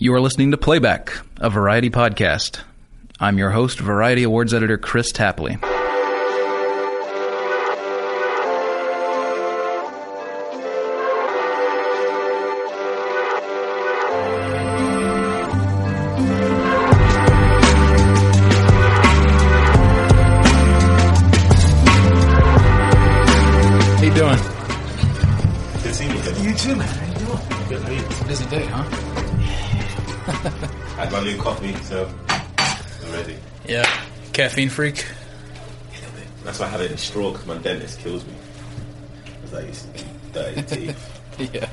You are listening to Playback, a variety podcast. I'm your host, Variety Awards editor Chris Tapley. Caffeine freak? That's why I have it in straw because my dentist kills me. Because I used to eat dirty teeth. Yeah.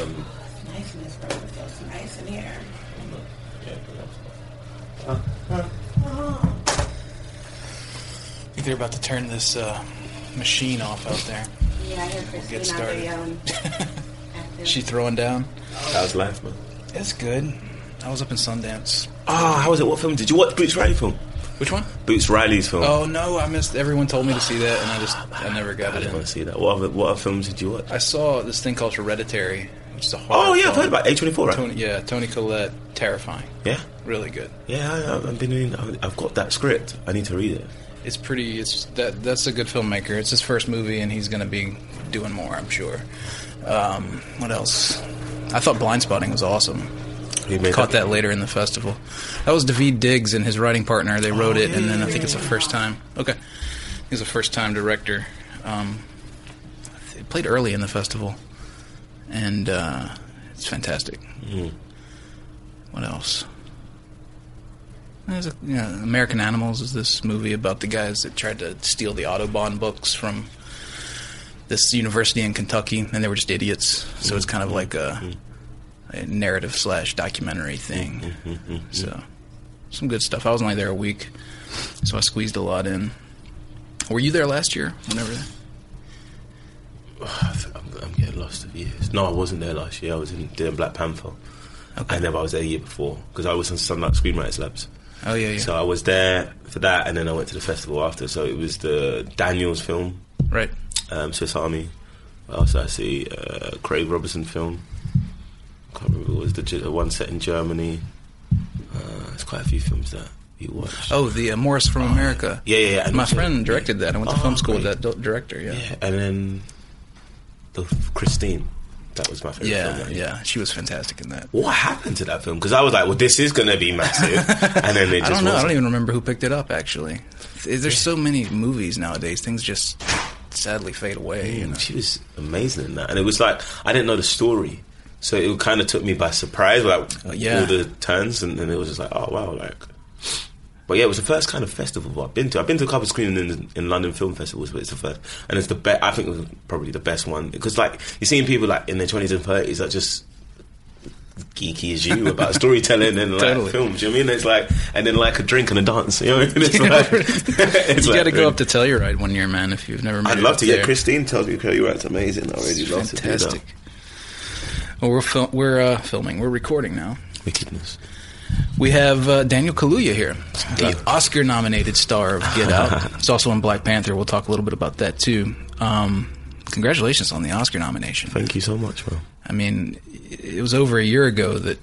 Um, nice in this room. It feels nice in here. yeah, I think they're about to turn this uh, machine off out there. Yeah, I heard get Christine out started. there yelling. She throwing down? How's life, man? It's good. I was up in Sundance. Ah, how was it? What film did you watch? Boots Riley film. Which one? Boots Riley's film. Oh no, I missed. Everyone told me to see that, and I just I never got I it didn't want to see that. What other, what other films did you watch? I saw this thing called Hereditary, which is a horror. Oh yeah, I've heard about A24, right? Tony, yeah, Toni Collette, terrifying, Yeah, really good. yeah. I, I've been I've got that script. I need to read it. It's pretty. It's that that's a good filmmaker. It's his first movie, and he's going to be doing more, I'm sure. Um, what else? I thought Blindspotting was awesome. He made Caught that later in the festival. That was Daveed Diggs and his writing partner. They wrote Oh, it, and then I think it's a first time. Okay, he's a first time director. Um, it played early in the festival, and uh, it's fantastic. Mm. What else? There's a, you know, American Animals is this movie about the guys that tried to steal the Audubon books from this university in Kentucky, and they were just idiots. So it's kind of like a, a narrative slash documentary thing. So some good stuff. I was only there a week, so I squeezed a lot in. Were you there last year? Whenever? I'm, I'm getting lost of years. No, I wasn't there last year. I was in doing Black Panther. Okay. And then I was there a year before because I was on Sunlight Screenwriters Labs. Oh yeah, yeah. So I was there for that, and then I went to the festival after. So it was the Daniels film, right. um, Swiss Army. Else did I see? Uh, Craig Robinson film. Can't remember. It was the one set in Germany. Uh, there's quite a few films that you watched. Oh, the uh, Morris from America. yeah, yeah. yeah. My also- friend directed that. I went to Oh, film school great. with that director. Yeah. Yeah, and then the Christine. That was my favorite film. Yeah, yeah. She was fantastic in that. What happened to that film? Because I was like, well, this is going to be massive, and then it I just don't know. I wasn't. don't even remember who picked it up. Actually, there's so many movies nowadays. Things just sadly fade away. You know? She was amazing in that, and it was like I didn't know the story, so it kind of took me by surprise, like oh, yeah. all the turns, and then it was just like, oh wow, like. But yeah, it was the first kind of festival I've been to. I've been to a couple of screenings in, in London film festivals, but it's the first, and it's the best. I think it was probably the best one because like you're seeing people like in their twenties and thirties that just geeky as you about storytelling and like Totally. films. You know what I mean? It's like and then like a drink and a dance. You know what I mean? It's like it's You like got to go up to Telluride one year, man. If you've never I'd love to. Yeah, there. Christine tells me. It's amazing. I It's love to do that. Well, we're fil- we're uh, filming. We're recording now. Wickedness. We have uh, Daniel Kaluuya here, the Oscar-nominated star of Get Out. He's also in Black Panther. We'll talk a little bit about that too. Um, congratulations on the Oscar nomination. Thank you so much, bro. I mean, it was over a year ago that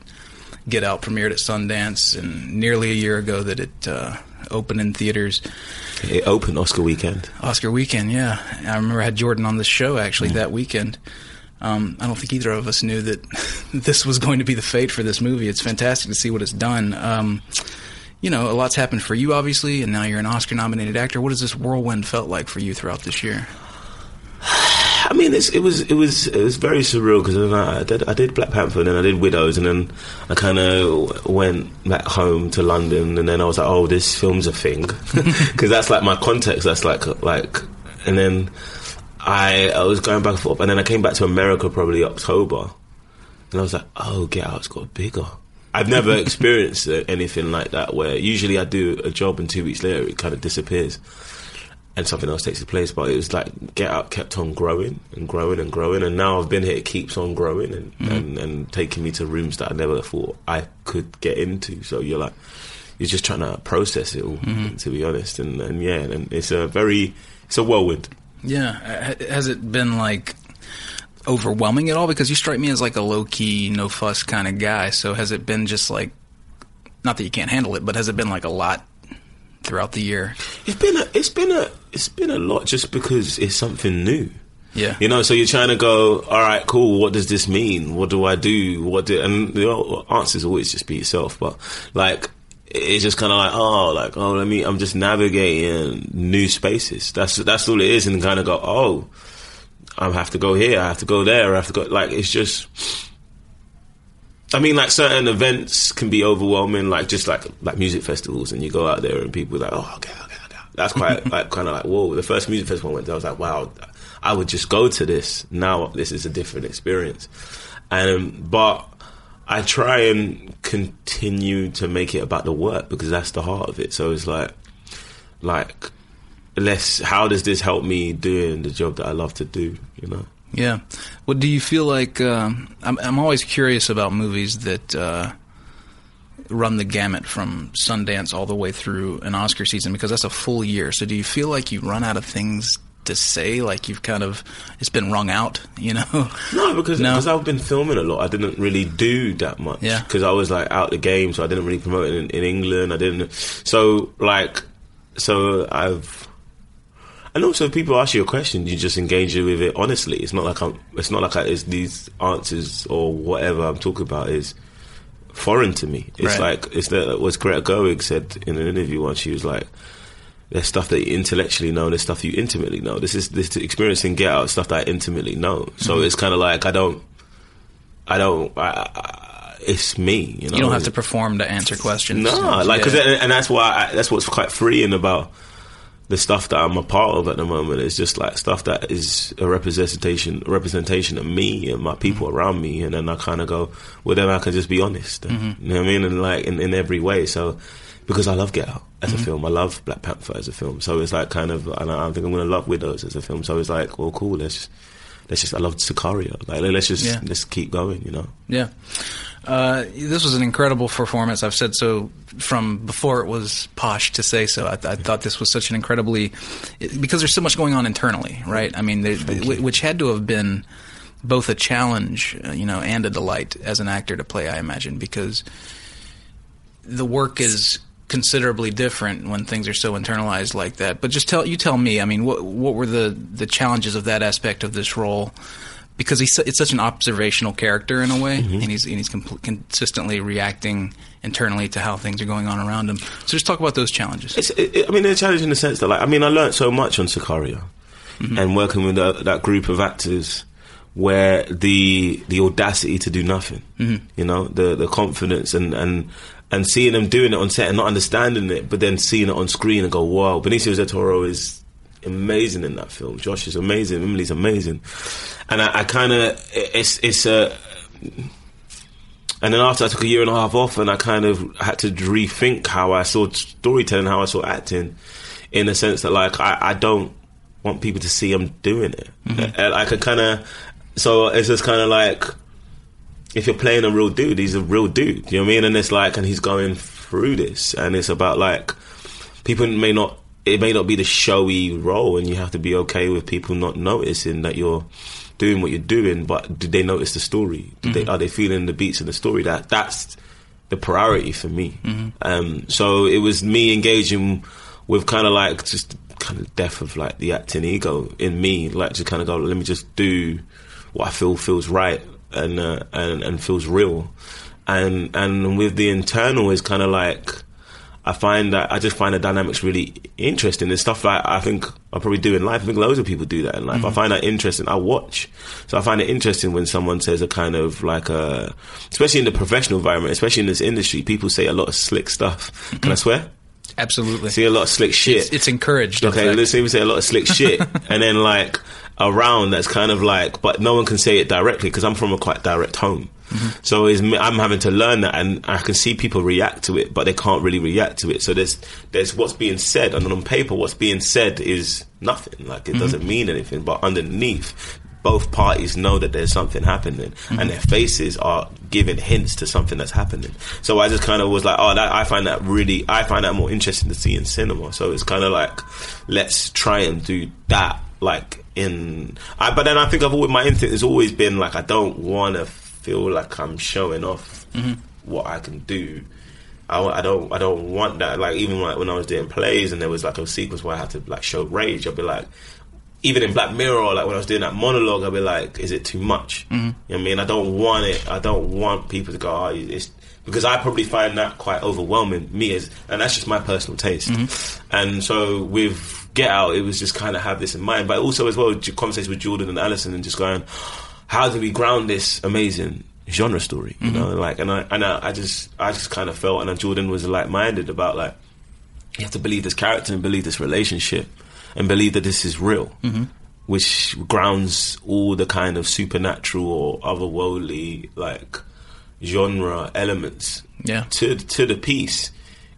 Get Out premiered at Sundance, and nearly a year ago that it uh, opened in theaters. It opened Oscar weekend. Oscar weekend, yeah. I remember I had Jordan on the show actually that weekend. Um, I don't think either of us knew that this was going to be the fate for this movie. It's fantastic to see what it's done. Um, you know, a lot's happened for you, obviously, and now you're an Oscar-nominated actor. What has this whirlwind felt like for you throughout this year? I mean, it was it was it was very surreal because I, I did I did Black Panther, and then I did Widows, and then I kind of went back home to London, and then I was like, oh, this film's a thing because that's like my context. That's like like, and then I I was going back and forth, and then I came back to America probably October, and I was like, oh, Get Out's got bigger. I've never experienced anything like that where usually I do a job and two weeks later it kind of disappears and something else takes its place. But it was like Get Out kept on growing and growing and growing, and now I've been here. It keeps on growing and, mm. and, and taking me to rooms that I never thought I could get into. So you're like, you're just trying to process it all, mm-hmm. to be honest. And, and yeah, and it's a very, it's a whirlwind. Yeah, has it been like overwhelming at all? Because you strike me as like a low key, no fuss kind of guy. So has it been just like, not that you can't handle it, but has it been like a lot throughout the year? It's been a, it's been a, it's been a lot just because it's something new. Yeah. You know, so you're trying to go, all right, cool. What does this mean? What do I do? What do, and the answer is always just be yourself. But like, it's just kind of like, oh, like, oh, let me, I'm just navigating new spaces. That's, that's all it is. And kind of go, oh, I have to go here. I have to go there. I have to go, like, it's just, I mean, like certain events can be overwhelming, like just like, like music festivals and you go out there and people are like, oh, okay, okay, okay. That's quite, like, kind of like, whoa. The first music festival I went to, I was like, wow, I would just go to this. Now this is a different experience. and but I try and continue to make it about the work because that's the heart of it. So it's like, like, less. How does this help me doing the job that I love to do? You know. Yeah. What do you feel like? Um, I'm, I'm always curious about movies that uh, run the gamut from Sundance all the way through an Oscar season because that's a full year. So do you feel like you run out of things to say? Like you've kind of it's been wrung out, you know? No, because No. because I've been filming a lot. I didn't really do that much. Yeah. Because I was like out the game, so I didn't really promote it in, in England. I didn't. So like, so I've. And also, if people ask you a question, you just engage with it honestly. It's not like I'm. It's not like I, it's these answers or whatever I'm talking about is foreign to me. It's Right. like it's the what Greta Gerwig said in an interview once. She was like, "There's stuff that you intellectually know, there's stuff you intimately know. This is this experience in Get Out, stuff that I intimately know. So Mm-hmm. it's kind of like I don't, I don't. I, I, it's me. You know, You don't have to perform to answer questions. no, like, Yeah. and, that's why I, that's what's quite freeing about the stuff that I'm a part of at the moment. It's just like stuff that is a representation, representation of me and my people Mm-hmm. around me, and then I kind of go, well, then I can just be honest. Mm-hmm. You know what I mean? And like in, in every way. So because I love Get Out as Mm-hmm. a film, I love Black Panther as a film. So it's like kind of, and I, I think I'm gonna love Widows as a film. So it's like, well, cool. Let's let's just. I love Sicario. Like let's just Yeah. let's keep going. You know. Yeah. Uh, this was an incredible performance. I've said so from before it was posh to say so. I, I thought this was such an incredibly because there's so much going on internally, right? I mean, there, wh- which had to have been both a challenge, uh, you know, and a delight as an actor to play. I imagine because the work is considerably different when things are so internalized like that. But just tell you tell me. I mean, what what were the the challenges of that aspect of this role? Because he's it's such an observational character in a way, Mm-hmm. and he's and he's consistently reacting internally to how things are going on around him. So just talk about those challenges. It's, it, I mean, a challenge in the sense that, like, I mean, I learned so much on Sicario and working with that, that group of actors where the the audacity to do nothing, you know, the the confidence and and and seeing them doing it on set and not understanding it, but then seeing it on screen and go, wow, Benicio del Toro is amazing in that film. Josh is amazing. Emily's amazing, and I, I kind of it's it's a. And then after I took a year and a half off, and I kind of had to rethink how I saw storytelling, how I saw acting, in the sense that like I, I don't want people to see I'm doing it. Uh, Like I kind of, so it's just kind of like if you're playing a real dude, he's a real dude. You know what I mean? And it's like, and he's going through this, and it's about like people may not. It may not be the showy role, and you have to be okay with people not noticing that you're doing what you're doing. But do they notice the story? Do they, are they feeling the beats of the story? That that's the priority for me. Um, so it was me engaging with kind of like just kind of death of like the acting ego in me, like to kind of go, let me just do what I feel feels right and uh, and and feels real, and and with the internal is kind of like. I find that I just find the dynamics really interesting. It's stuff that I think I probably do in life. I think loads of people do that in life. I find that interesting. I watch, so I find it interesting when someone says a kind of like a, especially in the professional environment, especially in this industry, people say a lot of slick stuff. Can I swear? Absolutely, See a lot of slick shit. it's, it's encouraged. Okay, let's say we say a lot of slick shit, and then like around that's kind of like, but no one can say it directly because I'm from a quite direct home. Mm-hmm. So is I'm having to learn that, and I can see people react to it, but they can't really react to it. So there's there's what's being said, and on paper, what's being said is nothing. Like it doesn't mm-hmm. mean anything, but underneath. Both parties know that there's something happening, and mm-hmm. their faces are giving hints to something that's happening. So I just kind of was like, oh, that, I find that really, I find that more interesting to see in cinema. So it's kind of like, let's try and do that like in. I, but then I think I've always my instinct has always been like I don't want to feel like I'm showing off mm-hmm. what I can do. I, I don't I don't want that. Like even like when I was doing plays and there was like a sequence where I had to like show rage, I'd be like, even in Black Mirror, like when I was doing that monologue, I'd be like, is it too much? Mm-hmm. You know what I mean? I don't want it. I don't want people to go, oh, it's because I probably find that quite overwhelming. Me as, and that's just my personal taste. Mm-hmm. And so with Get Out, it was just kind of have this in mind, but also as well, conversations with Jordan and Allison and just going, how do we ground this amazing genre story? You know, mm-hmm. like, and I and I, I just I just kind of felt, and Jordan was like minded about like you have to believe this character and believe this relationship and believe that this is real, mm-hmm. which grounds all the kind of supernatural or otherworldly like genre elements Yeah. to to the piece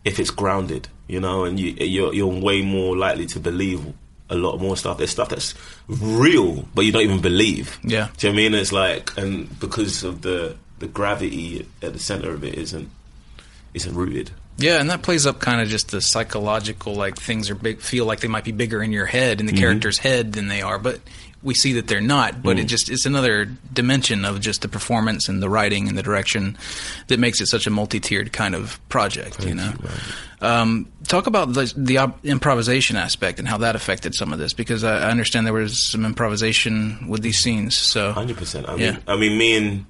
if it's grounded, you know, and you you're, you're way more likely to believe a lot more stuff. There's stuff that's real, but you don't even believe. Yeah. Do you know what I mean? It's like, and because of the the gravity at the center of it isn't isn't rooted. Yeah, and that plays up kind of just the psychological, like things are big, feel like they might be bigger in your head, Mm-hmm. in the character's head than they are, but we see that they're not. But Mm. it just it's another dimension of just the performance and the writing and the direction that makes it such a multi-tiered kind of project. you know, um, talk about the, the op- improvisation aspect and how that affected some of this because I, I understand there was some improvisation with these scenes. So Hundred percent. I Yeah. mean, I mean, me and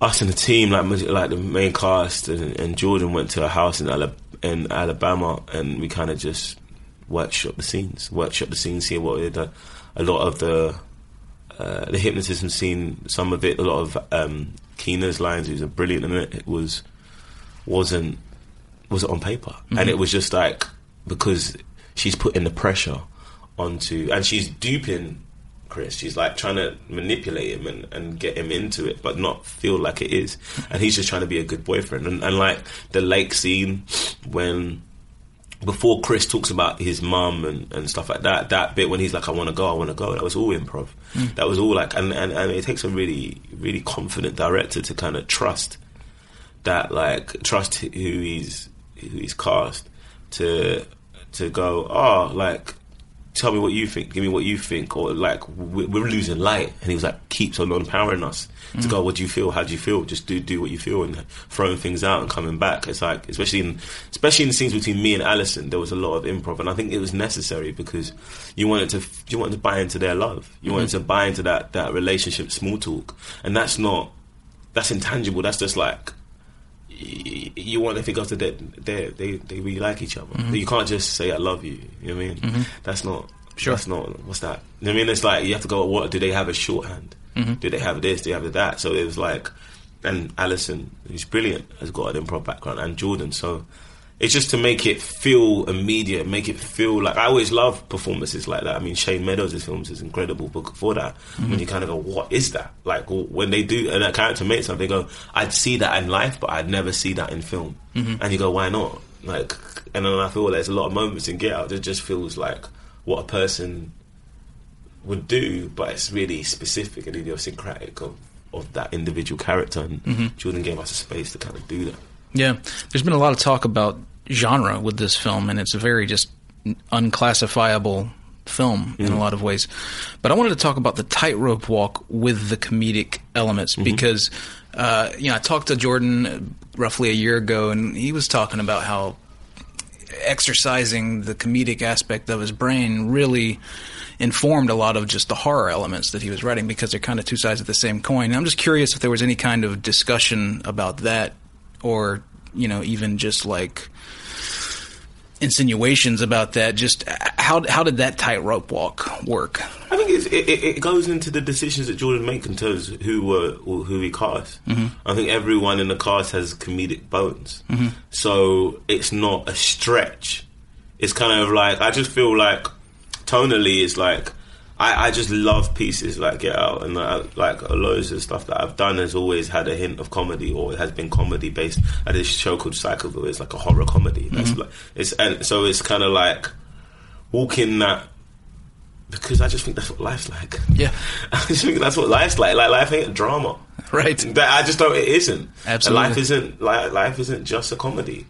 us and the team, like like the main cast and, and Jordan went to a house in, Ala- in Alabama, and we kind of just workshop the scenes, workshop the scenes, here. what we did. A lot of the uh, the hypnotism scene, some of it, a lot of um, Keener's lines, who's a brilliant in it, it was wasn't was it on paper, and it was just like because she's putting the pressure onto, and she's duping Chris. She's like trying to manipulate him and, and get him into it, but not feel like it is. And he's just trying to be a good boyfriend. And, and like the lake scene when before Chris talks about his mum and, and stuff like that, that bit when he's like, I want to go, I want to go, that was all improv. Mm. That was all like, and, and, and it takes a really, really confident director to kind of trust that, like, trust who he's, who he's cast to, to go, oh, like, tell me what you think, give me what you think, or like, we- we're losing light. And he was like, keeps on empowering us to go, mm. what do you feel? How do you feel? Just do, do what you feel and throwing things out and coming back. It's like, especially in, especially in the scenes between me and Allison, there was a lot of improv. And I think it was necessary because you wanted to, you wanted to buy into their love. You wanted mm. to buy into that, that relationship, small talk. And that's not, that's intangible. That's just like, you want to think of that they they they really like each other. Mm-hmm. You can't just say I love you. You know what I mean? Mm-hmm. That's not. Sure. That's not. What's that? You know what I mean? It's like you have to go. What do they have a shorthand? Mm-hmm. Do they have this? Do they have that? So it was like, and Allison, who's brilliant, has got an improv background, and Jordan. So it's just to make it feel immediate, make it feel like I always love performances like that. I mean, Shane Meadows' films is incredible, but for that, mm-hmm. when you kind of go, "What is that?" Like when they do, and a character makes something, they go, "I'd see that in life, but I'd never see that in film." Mm-hmm. And you go, "Why not?" Like, and then I feel like there's a lot of moments in Get Out that just feels like what a person would do, but it's really specific and idiosyncratic of, of that individual character. And mm-hmm. Jordan gave us a space to kind of do that. Yeah, there's been a lot of talk about genre with this film, and it's a very just unclassifiable film in a lot of ways. But I wanted to talk about the tightrope walk with the comedic elements because, uh, you know, I talked to Jordan roughly a year ago, and he was talking about how exercising the comedic aspect of his brain really informed a lot of just the horror elements that he was writing because they're kind of two sides of the same coin. And I'm just curious if there was any kind of discussion about that or, you know, even just like insinuations about that. Just how how did that tightrope walk work? I think it's, it, it goes into the decisions that Jordan makes in terms of who were who he casts. Mm-hmm. I think everyone in the cast has comedic bones, mm-hmm. so it's not a stretch. It's kind of like I just feel like tonally, it's like I, I just love pieces like Get Out and uh, like loads of stuff that I've done has always had a hint of comedy or it has been comedy based. I did a show called Psychoville. It's like a horror comedy. That's like it's and so it's kind of like walking that because I just think that's what life's like. Yeah. I just think that's what life's like. Like life ain't a drama. Right. That I just don't. It isn't. Absolutely. Life isn't. Life isn't just a comedy.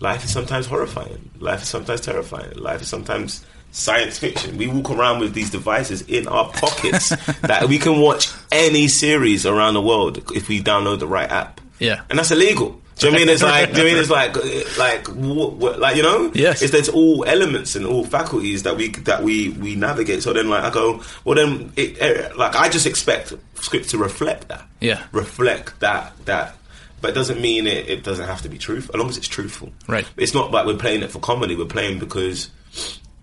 Life is sometimes horrifying. Life is sometimes terrifying. Life is sometimes science fiction. We walk around with these devices in our pockets that we can watch any series around the world if we download the right app. Yeah. and that's illegal. Do you know what I mean it's like? Do you know I mean it's like like what, what, like you know? Yes. It's there's all elements and all faculties that we that we we navigate. So then like I go well then it, eh, like I just expect script to reflect that. Yeah. reflect that that. But it doesn't mean it, it doesn't have to be truthful, as long as it's truthful. Right. It's not like we're playing it for comedy. We're playing because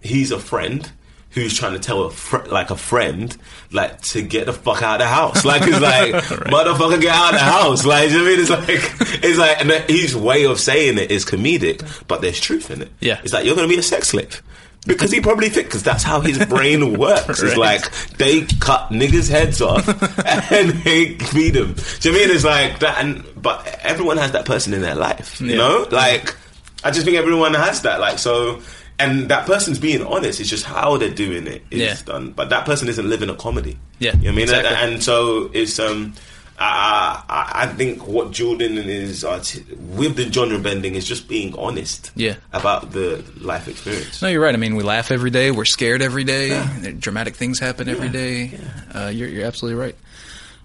he's a friend who's trying to tell a fr- like a friend like to get the fuck out of the house. Like it's like motherfucker get out of the house. Like you know what I mean, it's like it's like and his way of saying it is comedic, but there's truth in it. Yeah. it's like you're gonna be a sex slave. Because he probably thinks, because that's how his brain works. It's like they cut niggas' heads off and they feed them. Do you know what I mean? It's like that, and but everyone has that person in their life. You Yeah. know, like I just think everyone has that. Like so, and that person's being honest. It's just how they're doing it is Yeah. done. But that person isn't living a comedy. Yeah, you know what I mean. exactly. And, and so it's um. I, I I think what Jordan is arti- with the genre bending is just being honest Yeah. about the life experience. No, you're right. I mean, we laugh every day. We're scared every day. Dramatic things happen every Yeah, day. Uh, you're, you're absolutely right.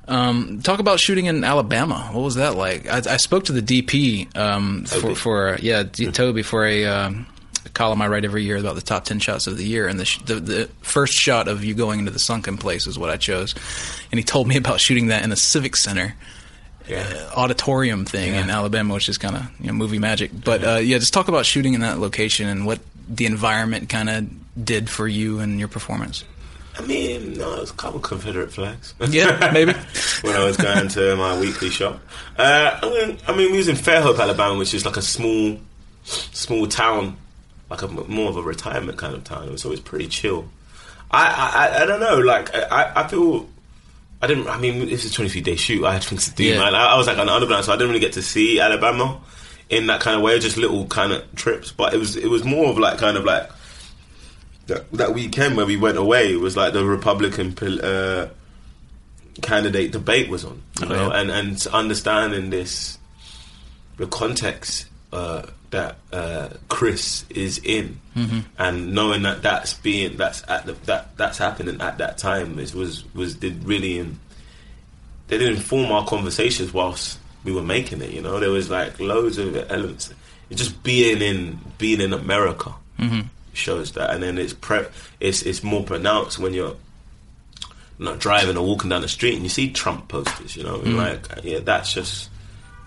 Um, talk about shooting in Alabama. What was that like? I, I spoke to the DP um, for, for yeah, D- Toby for a, um, a column I write every year about the top ten shots of the year, and the, sh- the the first shot of you going into the sunken place is what I chose. And he told me about shooting that in a civic center Yeah. auditorium thing in Alabama, which is kind of you know, movie magic. But uh, yeah, just talk about shooting in that location and what the environment kind of did for you and your performance. I mean, no, it was a couple Confederate flags. Yeah, maybe. when I was going to my weekly shop. Uh, I, mean, I mean, we was in Fairhope, Alabama, which is like a small, small town, like a more of a retirement kind of town. So it's pretty chill. I, I, I- don't know. Like, I, I feel. I didn't. I mean, it's a twenty-three day shoot. I had things to do, Yeah. man. I, I was like on the underground, so I didn't really get to see Alabama in that kind of way. Just little kind of trips, but it was it was more of like kind of like that, that weekend where we went away. It was like the Republican uh, candidate debate was on, you Oh, know, yeah. and and understanding this, the context uh, that uh, Chris is in, Mm-hmm. and knowing that that's being that's at the, that that's happening at that time is was was did really in, they didn't inform our conversations whilst we were making it. You know, there was like loads of elements. It just being in being in America shows that, and then it's pre- it's it's more pronounced when you're not driving or walking down the street and you see Trump posters. You know, and like yeah, that's just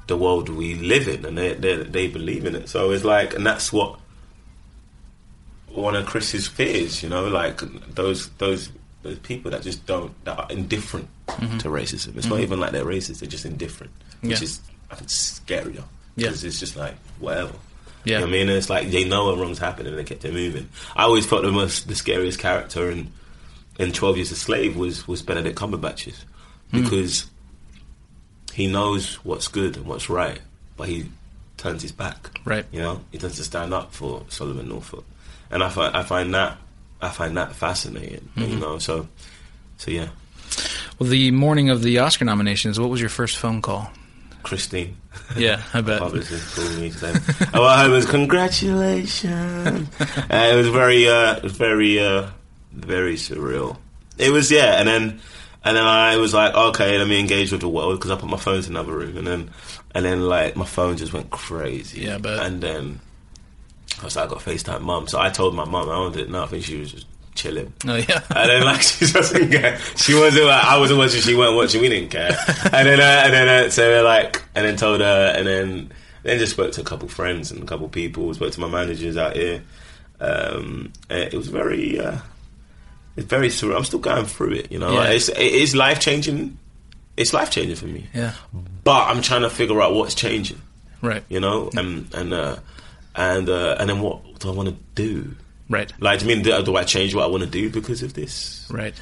the world we live in, and they they they believe in it. So it's like, and that's what one of Chris's fears. You know, like those those those people that just don't that are indifferent to racism. It's not even like they're racist; they're just indifferent, which Yeah. is I think scarier Yeah. because it's just like whatever. Yeah. You know what I mean, it's like they know a wrong's happening and they kept it moving. I always thought the most the scariest character in in Twelve Years a Slave was was Benedict Cumberbatch's Hmm. because he knows what's good and what's right, but he turns his back. Right. You know, he doesn't stand up for Solomon Northup, and I find I find that I find that fascinating. Mm-hmm. You know, so so yeah, Well, the morning of the Oscar nominations, what was your first phone call? Christine. Yeah, I bet. Publicist called me saying, "Oh, I was congratulations." uh, it was very, uh, it was very, uh, very surreal. It was, yeah, and then, and then I was like, okay, let me engage with the world because I put my phone in another room, and then, and then like my phone just went crazy. Yeah, I bet. And then I was like, I got Facetime mum, so I told my mum I know. I think she was just chilling. Oh yeah. And then like she doesn't care. She wasn't. Like, I wasn't watching. She weren't watching. We didn't care. And then uh, and then uh, so we're like and then told her and then then just spoke to a couple friends and a couple people. Spoke to my managers out here. Um, it was very. Uh, it's very surreal. I'm still going through it. You know, Yeah. Like, it's it is life changing. It's life changing for me. Yeah. But I'm trying to figure out what's changing. Right. You know, and and uh, and uh, and then what do I want to do? Right. Like, do you mean do, do I change what I want to do because of this? Right.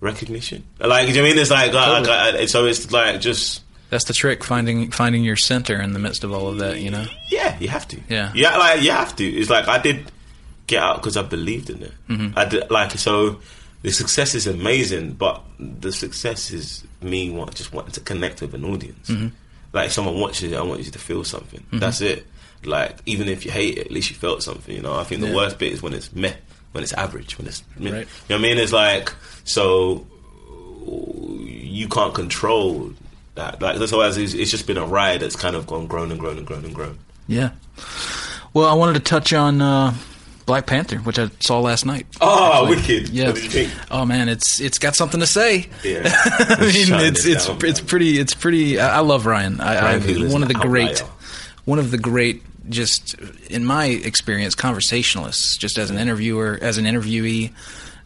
recognition. Like, do you I mean? It's like, uh, Totally. like, uh, so it's like just That's the trick finding finding your center in the midst of all of that. You know. yeah, you have to. Yeah. yeah, like you have to. It's like I did get out because I believed in it. Mm-hmm. I did like so. The success is amazing, but the success is me want, just wanting to connect with an audience. Mm-hmm. Like if someone watches it, I want you to feel something. That's it. Like even if you hate it, at least you felt something. You know, I think the Yeah. worst bit is when it's meh. when it's average, when it's you know what I mean. It's like so you can't control that. Like that's why it's, it's just been a ride that's kind of gone grown and grown and grown and grown. Yeah. Well, I wanted to touch on uh, Black Panther, which I saw last night. Oh, actually. wicked! Yeah. What did you think? Oh man, it's it's got something to say. Yeah, I mean, it's it's down, it's man. pretty it's pretty. I, I love Ryan. I, I Ryan Coogler's one of the great, outlier. one of the great, just in my experience, conversationalists. Just as an interviewer, as an interviewee,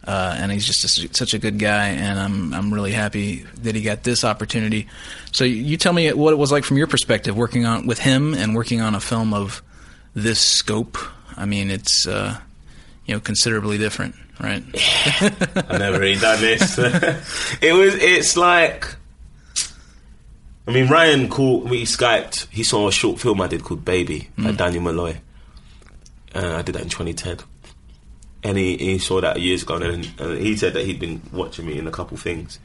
uh, and he's just a, such a good guy. And I'm I'm really happy that he got this opportunity. So you tell me what it was like from your perspective, working on with him and working on a film of this scope. I mean, it's uh, you know considerably different, right? I've never really done this. it was. It's like. I mean, Ryan called me. Skyped. He saw a short film I did called Baby by Daniel Mulloy. Uh, I did that in 2010, and he, he saw that years ago, and, and he said that he'd been watching me in a couple things,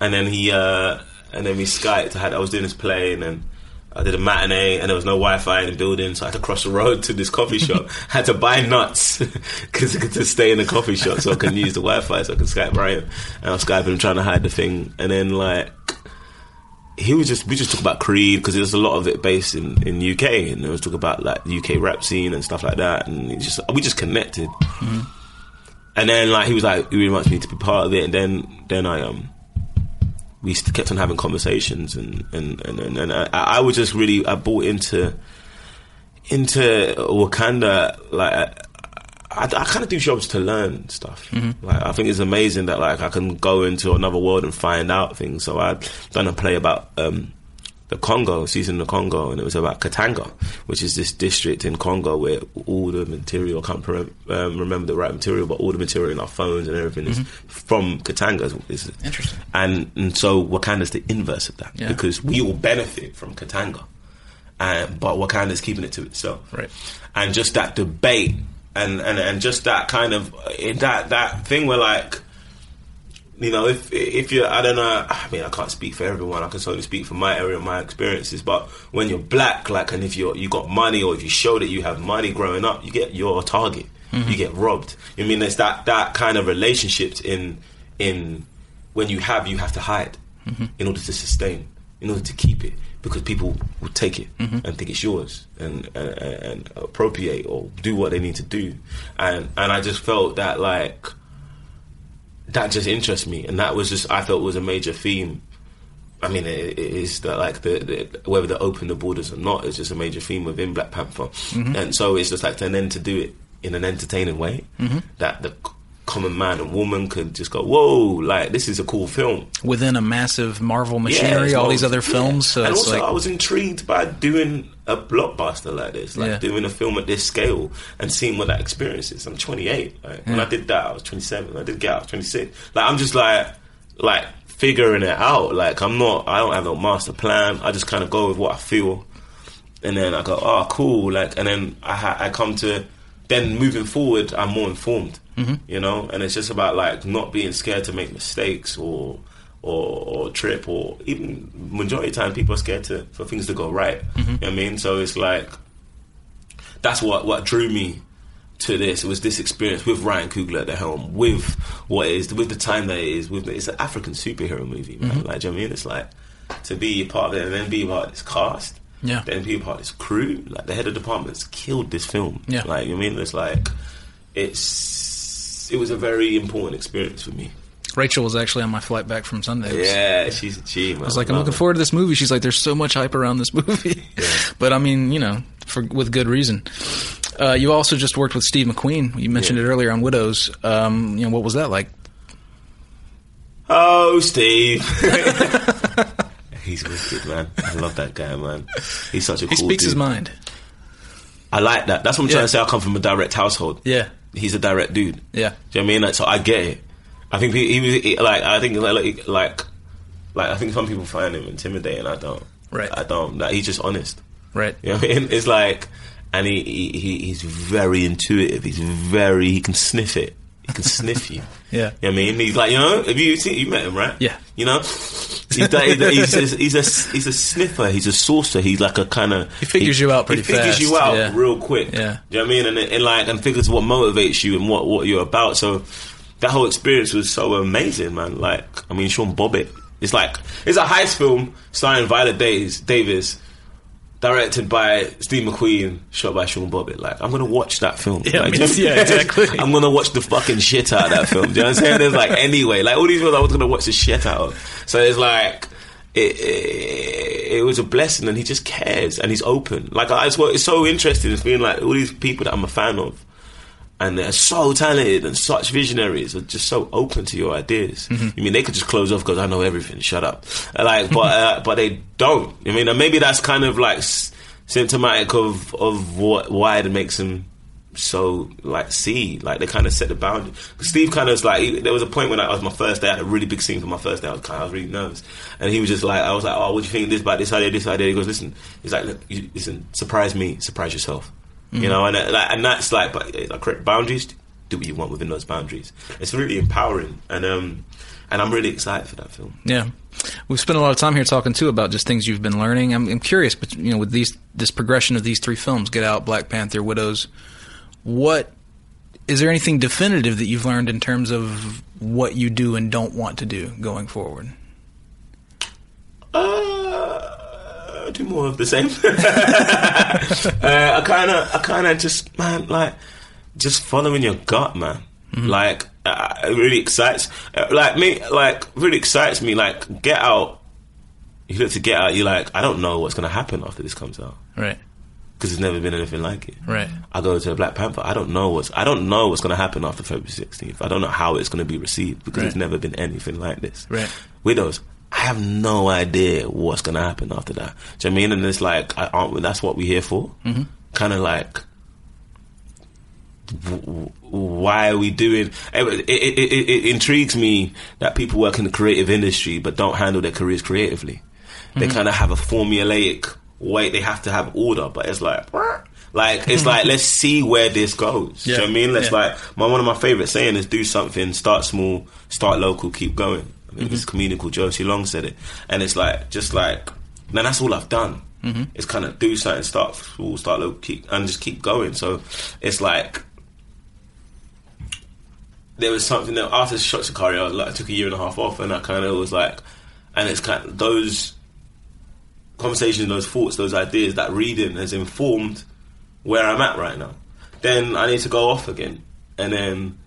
and then he uh, and then we Skyped. I had I was doing this play, and then. I did a matinee and there was no Wi-Fi in the building, so I had to cross the road to this coffee shop. I had to buy nuts because to stay in the coffee shop so I can use the Wi-Fi so I can Skype Ryan. And I was Skyping him trying to hide the thing, and then like he was just we just talk about Creed because there's a lot of it based in in UK, and there was talk about like the UK rap scene and stuff like that, and just we just connected. And then like he was like he really wants me to be part of it, and then then I um we kept on having conversations, and and and, and, and I, I was just really I bought into into Wakanda like. I, I, I kind of do jobs to learn stuff. Like I think it's amazing that like I can go into another world and find out things. So I've done a play about um, the Congo, season of the Congo, and it was about Katanga, which is this district in Congo where all the material I can't pre- um, remember the right material, but all the material in our phones and everything is from Katanga. Is, Interesting. and and so Wakanda's the inverse of that Yeah. because we all benefit from Katanga, and but Wakanda's keeping it to itself. Right. And just that debate and and and just that kind of eh, that that thing where like. You know, if if you're, I don't know. I mean, I can't speak for everyone. I can only speak for my area, and my experiences. But when you're black, like, and if you're you got money, or if you show that you have money growing up, you get your target. Mm-hmm. You get robbed. I mean, there's that that kind of relationships in in when you have, you have to hide mm-hmm. in order to sustain, in order to keep it, because people will take it mm-hmm. and think it's yours and, and and appropriate or do what they need to do, and and I just felt that like that just interests me, and that was just I felt was a major theme. I mean, it, it is that like the, the whether they open the borders or not is just a major theme within Black Panther, mm-hmm. and so it's just like and then to do it in an entertaining way mm-hmm. that the common man and woman could just go, whoa, like this is a cool film. Within a massive Marvel machinery, it's all these other yeah. films. So and also, like I was intrigued by doing a blockbuster like this, like Yeah. doing a film at this scale and seeing what that experience is. I'm 28. Like, When I did that, I was 27. When I did Get Out, I was 26. Like I'm just like, like figuring it out. Like I'm not. I don't have no master plan. I just kind of go with what I feel, and then I go, oh, cool. Like, and then I ha- I come to. Then moving forward, I'm more informed, mm-hmm. you know, and it's just about like not being scared to make mistakes or or, or trip or even majority of the time people are scared to for things to go right. Mm-hmm. You know what I mean? So it's like that's what what drew me to this. It was this experience with Ryan Coogler at the helm, with what it is, with the time that it is, with it's an African superhero movie, man. Mm-hmm. Like, do you know what I mean? It's like to be a part of it and then be a part of this cast. Yeah. Then be a part of this crew. Like the head of departments killed this film. Yeah. Like, you know what I mean? It's like it's it was a very important experience for me. Rachel was actually on my flight back from Sundance. Yeah, she's a G, man. I was like, I'm looking forward to this movie. She's like, there's so much hype around this movie, yeah. but I mean, you know, for with good reason. Uh, you also just worked with Steve McQueen. You mentioned Yeah. it earlier on Widows. Um, you know, what was that like? Oh, Steve. He's wicked, man. I love that guy, man. He's such a He cool speaks dude. his mind. I like that. That's what I'm Yeah. trying to say. I come from a direct household. Yeah, He's a direct dude. yeah, Do you know what I mean? Like, so I get it. I think he, he was he- like. I think like, like like I think some people find him intimidating. I don't. Right. I don't. Like, he's just honest. right. You know what I mean? It's like, and he, he, he he's very intuitive. He's very he can sniff it. He can sniff you. Yeah. You know what I mean? He's like, you know, have you seen you met him, right? Yeah. You know, He's, that- he's, a, he's, a, he's a he's a sniffer. He's a sourcer. He's like a kind of He figures you out pretty He figures fast, you out yeah. real quick. Yeah. You know what I mean? And, and like and figures what motivates you and what what you're about. So that whole experience was so amazing, man. Like I mean, Sean Bobbitt. It's like it's a heist film starring Viola Davis, Davis, directed by Steve McQueen, shot by Sean Bobbitt. Like I'm gonna watch that film. Yeah, like, I mean, yeah, exactly. I'm gonna watch the fucking shit out of that film. Do you know what I'm saying? There's like anyway, like all these films I was gonna watch the shit out of. So it's like. It, it, it was a blessing, and he just cares, and he's open. Like I, it's, it's so interesting. It's being like all these people that I'm a fan of, and they're so talented and such visionaries are just so open to your ideas. Mm-hmm. I mean, they could just close off because I know everything. Shut up, uh, like, but uh, but they don't. I mean, uh, maybe that's kind of like s- symptomatic of of what why it makes them so like see like they kind of set the boundary. Steve kind of was like he- there was a point when I, was my first day. I had a really big scene for my first day. I was kind of I was really nervous, and he was just like I was like, oh, what do you think of this about this idea, this idea? He goes, listen, he's like, look, you, listen, surprise me, surprise yourself. You know, and uh, and that's like, but uh, like, correct boundaries. Do what you want within those boundaries. It's really empowering, and um, and I'm really excited for that film. Yeah, we've spent a lot of time here talking too about just things you've been learning. I'm, I'm curious, but you know, with these this progression of these three films, Get Out, Black Panther, Widows, what is there anything definitive that you've learned in terms of what you do and don't want to do going forward? Uh, do more of the same. uh, I kind of, I kind of just, man, like, just following your gut, man. Like, uh, it really excites, uh, like me, like really excites me. Like, Get Out. You look to Get Out, you're like, I don't know what's gonna happen after this comes out Right, because there's never been anything like it. right, I go to the Black Panther. I don't know what's I don't know what's going to happen after February 16th. I don't know how it's going to be received because Right. there's never been anything like this. Right. Widows. I have no idea what's going to happen after that. Do you know what I mean? And it's like, I, aren't, that's what we're here for. Mm-hmm. Kind of like, w- why are we doing? It, it, it, it, intrigues me that people work in the creative industry but don't handle their careers creatively. They kind of have a formulaic way. They have to have order, but it's like. Like it's like let's see where this goes. Do you know what I mean? Let's yeah. like my one of my favorite saying is do something, start small, start local, keep going. I mean, this comedian called Josie Long said it, and it's like just like, now that's all I've done. Mm-hmm. It's kind of do something, start start local, keep and just keep going. So it's like there was something that after Shot Sicario, I, like, I took a year and a half off, and I kind of was like, and it's kind of those conversations, those thoughts, those ideas, that reading has informed where I'm at right now. Then I need to go off again and then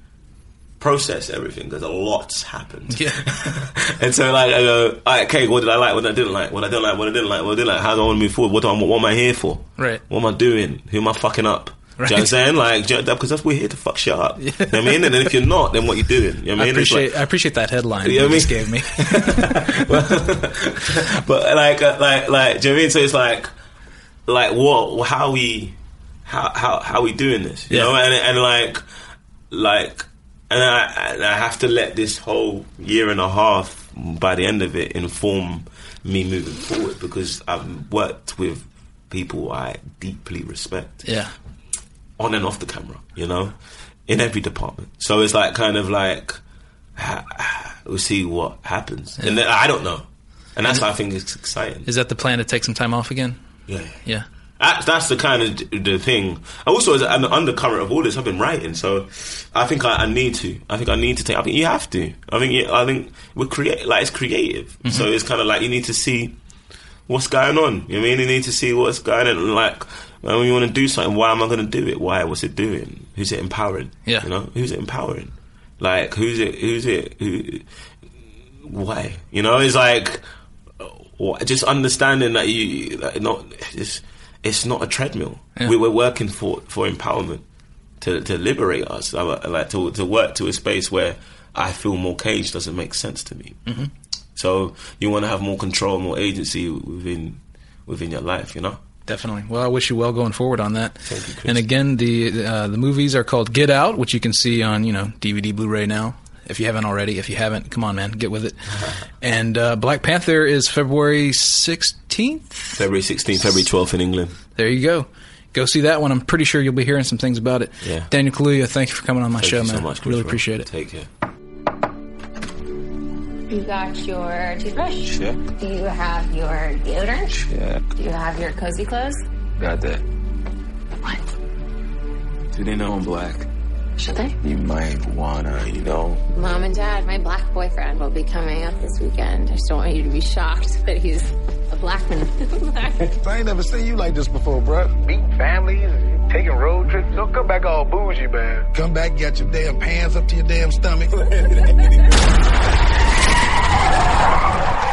process everything because a lot's happened. Yeah. and so like I go, all right, okay, what did I like? What I didn't like? What I didn't like? What I didn't like? What I didn't like? How do I want to move forward? What do I? What am I here for? Right. What am I doing? Who am I fucking up? Do you know what I'm saying? Like, you know, because that's we're here to fuck shit up. You know what I mean? And then if you're not, then what you doing? You know what I mean? It's like- I appreciate that headline You you, know what I just gave me. but like, uh, like, like, do you know what I mean? So it's like, like, what? How we, how, how, how we doing this? You Yeah. know, and and like, like, and I, I have to let this whole year and a half, by the end of it, inform me moving forward because I've worked with people I deeply respect yeah, on and off the camera, you know, in every department. So it's like kind of like we'll see what happens, and then, I don't know, and that's why I think it's exciting. is that the plan to take some time off again? Yeah, Yeah, that's, that's the kind of the thing. Also, as an undercurrent of all this, I've been writing, so I think I, I need to. I think I need to take. I think you have to. I think you, I think we're create like it's creative, mm-hmm. so it's kind of like you need to see what's going on. You know I mean? You need to see what's going on. Like when you want to do something, why am I going to do it? Why? What's it doing? Who's it empowering? Yeah. you know, who's it empowering? Like who's it? Who's it? Who? Why? You know, it's like uh, just understanding that you like, not it's it's not a treadmill. Yeah. We, we're working for for empowerment to to liberate us. I like to to work to a space where I feel more caged doesn't make sense to me. Mm-hmm. So you want to have more control, more agency within within your life. You know. definitely. Well, I wish you well going forward on that. Thank you, Chris. And again, the uh, the movies are called Get Out, which you can see on you know DVD, Blu-ray now. If you haven't already, if you haven't, come on, man, get with it. and uh, Black Panther is February sixteenth. February 16th, February 12th in England. There you go. Go see that one. I'm pretty sure you'll be hearing some things about it. Yeah. Daniel Kaluuya, thank you for coming on my Thank show, you man. so much. Chris, really bro. appreciate it. Take care. You got your toothbrush? Check. Do you have your deodorant? Check. Do you have your cozy clothes? Got that. What? Do they know I'm black? Should they? You might wanna, you know. Mom and Dad, my black boyfriend will be coming up this weekend. I just don't want you to be shocked that he's a black man. I ain't never seen you like this before, bruh. meeting families, taking road trips. Don't come back all bougie, man. Come back, got your damn pants up to your damn stomach.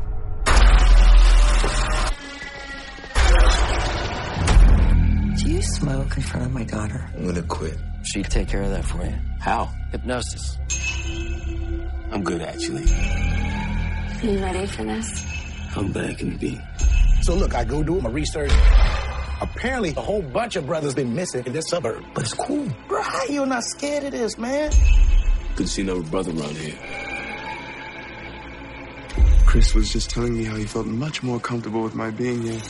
You smoke in front of my daughter? I'm gonna quit. She'd take care of that for you. How? Hypnosis. I'm good, actually. You ready for this? How bad can it be? so look, I go do my research. Apparently, a whole bunch of brothers been missing in this suburb. But it's cool. Bro, how you not scared of this, man? Couldn't see another brother around here. Chris was just telling me how he felt much more comfortable with my being here.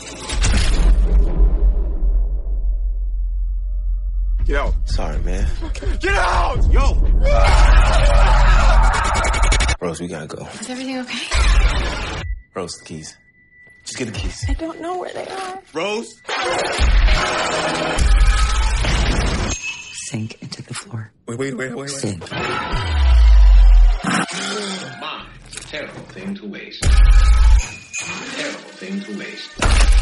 Get out. Sorry, man. Get out! Yo! Rose, we gotta go. Is everything okay? Rose, the keys. Just get the keys. I don't know where they are. Rose? Sink into the floor. Wait, wait, wait, wait, wait. Sink. Terrible thing to waste. Terrible thing to waste.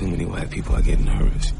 Too many white people, I get nervous.